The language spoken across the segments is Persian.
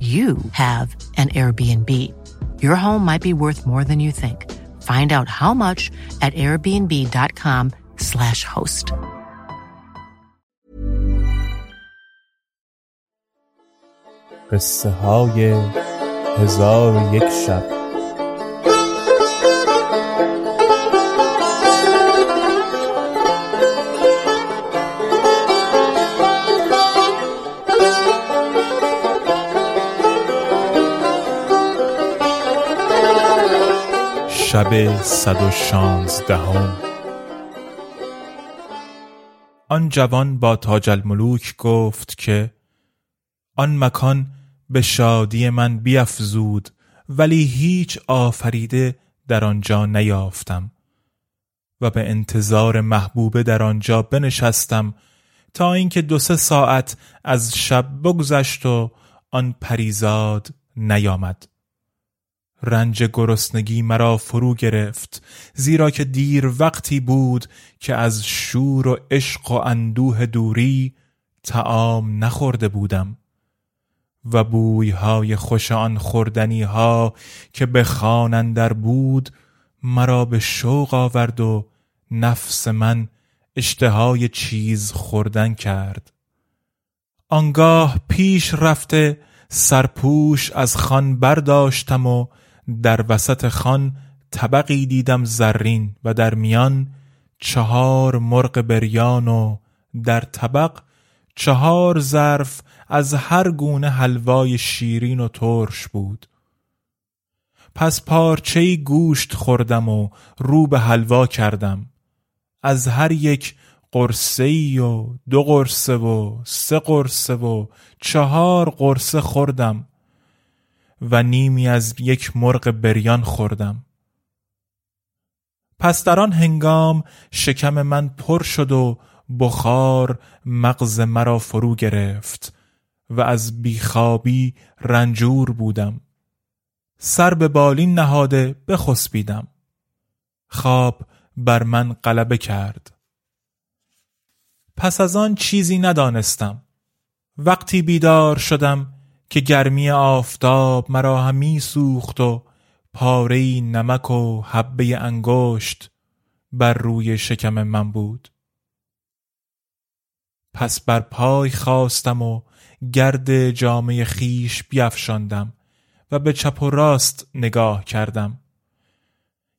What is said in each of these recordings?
you have an Airbnb. Your home might be worth more than you think. Find out how much at airbnb.com/slash host. قصه های هزار و یک شب شب صد و شانزدهم. آن جوان با تاج الملوک گفت که آن مکان به شادی من بیفزود ولی هیچ آفریده در آنجا نیافتم و به انتظار محبوبه در آنجا بنشستم تا اینکه دو سه ساعت از شب بگذشت و آن پریزاد نیامد. رنج گرسنگی مرا فرو گرفت زیرا که دیر وقتی بود که از شور و عشق و اندوه دوری تعام نخورده بودم و بویهای خوش آن خوردنی ها که به خان اندر بود مرا به شوق آورد و نفس من اشتهای چیز خوردن کرد. آنگاه پیش رفته سرپوش از خان برداشتم و در وسط خان طبقی دیدم زرین و در میان چهار مرغ بریان و در طبق چهار ظرف از هر گونه حلوای شیرین و ترش بود. پس پارچه گوشت خوردم و رو به حلوا کردم. از هر یک قرصه ای و دو قرصه و سه قرصه و چهار قرصه خوردم. و نیمی از یک مرغ بریان خوردم. پس در آن هنگام شکم من پر شد و بخار مغز مرا فرو گرفت و از بیخوابی رنجور بودم. سر به بالین نهاده بخسبیدم. خواب بر من غلبه کرد. پس از آن چیزی ندانستم. وقتی بیدار شدم که گرمی آفتاب مرا همی سوخت و پاره نمک و حبه انگشت بر روی شکم من بود. پس بر پای خواستم و گرد جامعه خیش بیافشاندم و به چپ و راست نگاه کردم.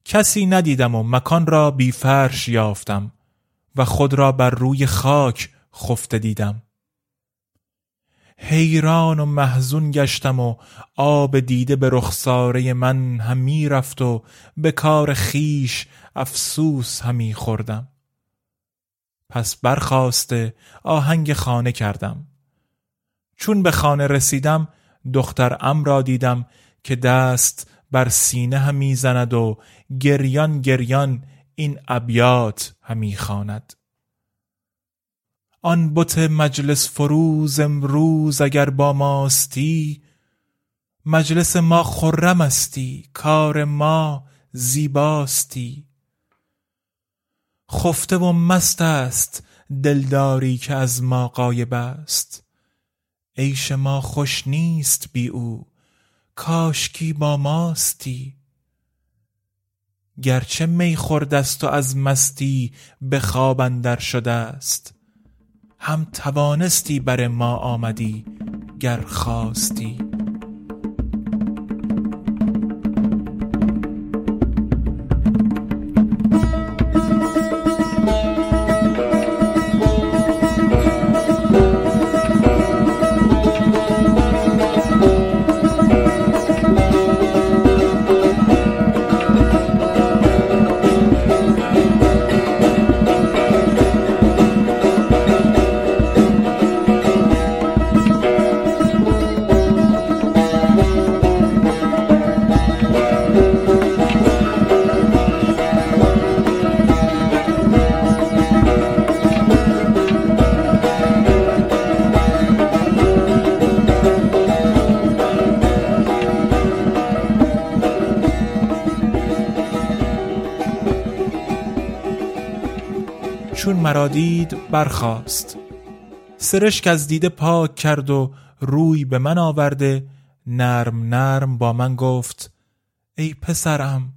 کسی ندیدم و مکان را بی فرش یافتم و خود را بر روی خاک خفته دیدم. حیران و محزون گشتم و آب دیده به رخساره من همی رفت و به کار خیش افسوس همی خوردم. پس برخواسته آهنگ خانه کردم. چون به خانه رسیدم دختر ام را دیدم که دست بر سینه همی زند و گریان گریان این ابیات همی خواند. آن بت مجلس فروز امروز اگر با ماستی مجلس ما خرم استی کار ما زیباستی. خفته و مست است دلداری که از ما غایب است. عیش ما خوش نیست بی او کاشکی با ماستی. گرچه می خوردست و از مستی به خواب اندر شده است. هم توانستی بر ما آمدی گر خواستی. چون مرا دید برخاست. سرشک از دیده پاک کرد و روی به من آورده. نرم نرم با من گفت ای پسرم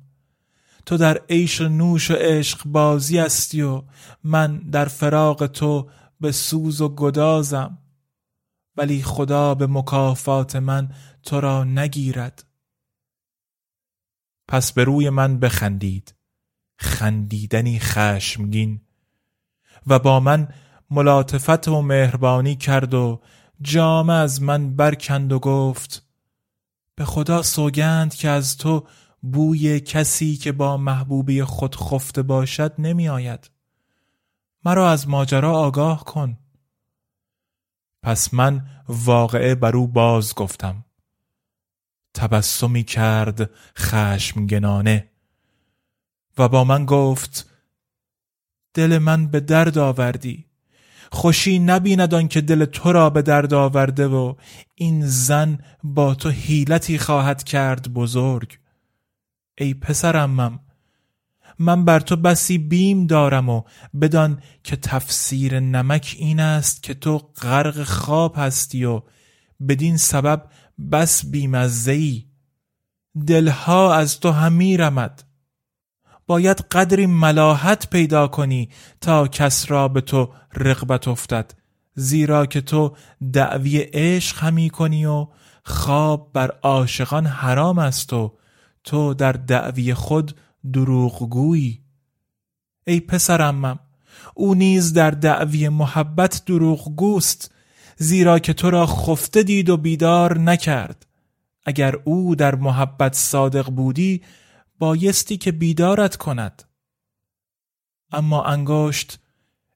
تو در عیش و نوش و عشق بازی هستی و من در فراق تو به سوز و گدازم. ولی خدا به مکافات من تو را نگیرد. پس به روی من بخندید. خندیدنی خشمگین و با من ملاطفت و مهربانی کرد و جامه از من برکند و گفت به خدا سوگند که از تو بوی کسی که با محبوبی خود خفته باشد نمی آید. مرا از ماجرا آگاه کن. پس من واقعه بر او باز گفتم. تبسمی کرد خشمگنانه و با من گفت دل من به درد آوردی. خوشی نبیند که دل تو را به درد آورده و این زن با تو حیلتی خواهد کرد بزرگ. ای پسرمم من بر تو بسی بیم دارم و بدان که تفسیر نمک این است که تو غرق خواب هستی و بدین سبب بس بیم از دلها از تو همی رمد. باید قدری ملاحت پیدا کنی تا کس را به تو رغبت افتد. زیرا که تو دعوی عشق همی کنی و خواب بر عاشقان حرام است و تو در دعوی خود دروغگویی. ای پسرمم او نیز در دعوی محبت دروغگوست زیرا که تو را خفته دید و بیدار نکرد. اگر او در محبت صادق بودی بایستی که بیدارت کند. اما انگشت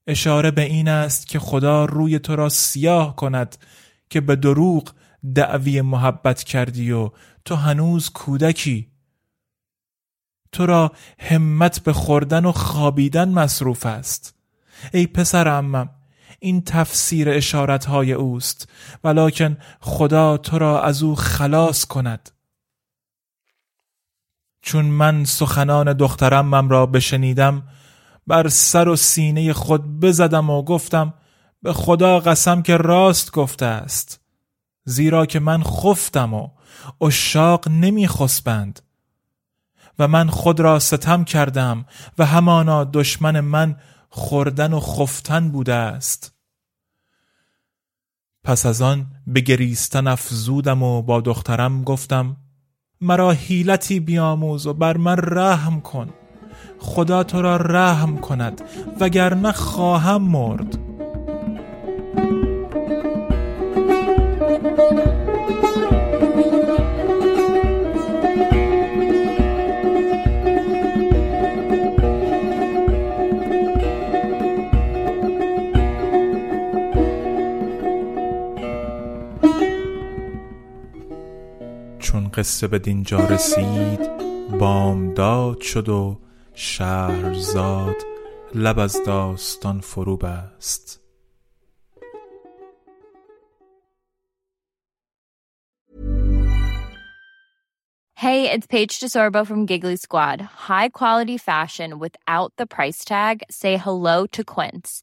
اشاره به این است که خدا روی تو را سیاه کند که به دروغ دعوی محبت کردی و تو هنوز کودکی. تو را همت به خوردن و خوابیدن مصروف است. ای پسر امم این تفسیر اشارت های اوست ولیکن خدا تو را از او خلاص کند. چون من سخنان دخترمم را بشنیدم بر سر و سینه خود بزدم و گفتم به خدا قسم که راست گفته است. زیرا که من خفتم و اشاق نمی خسبند و من خود را ستم کردم و همانا دشمن من خوردن و خفتن بوده است. پس از آن به گریستن افزودم و با دخترم گفتم مرا حیلتی بیاموز و بر من رحم کن. خدا تو را رحم کند وگرنه خواهم مرد. قصه به دینجا رسید بامداد شد و شهرزاد لب از داستان فرو بست Hey, it's Paige DeSorbo from Giggly Squad. High quality fashion without the price tag. Say hello to Quince.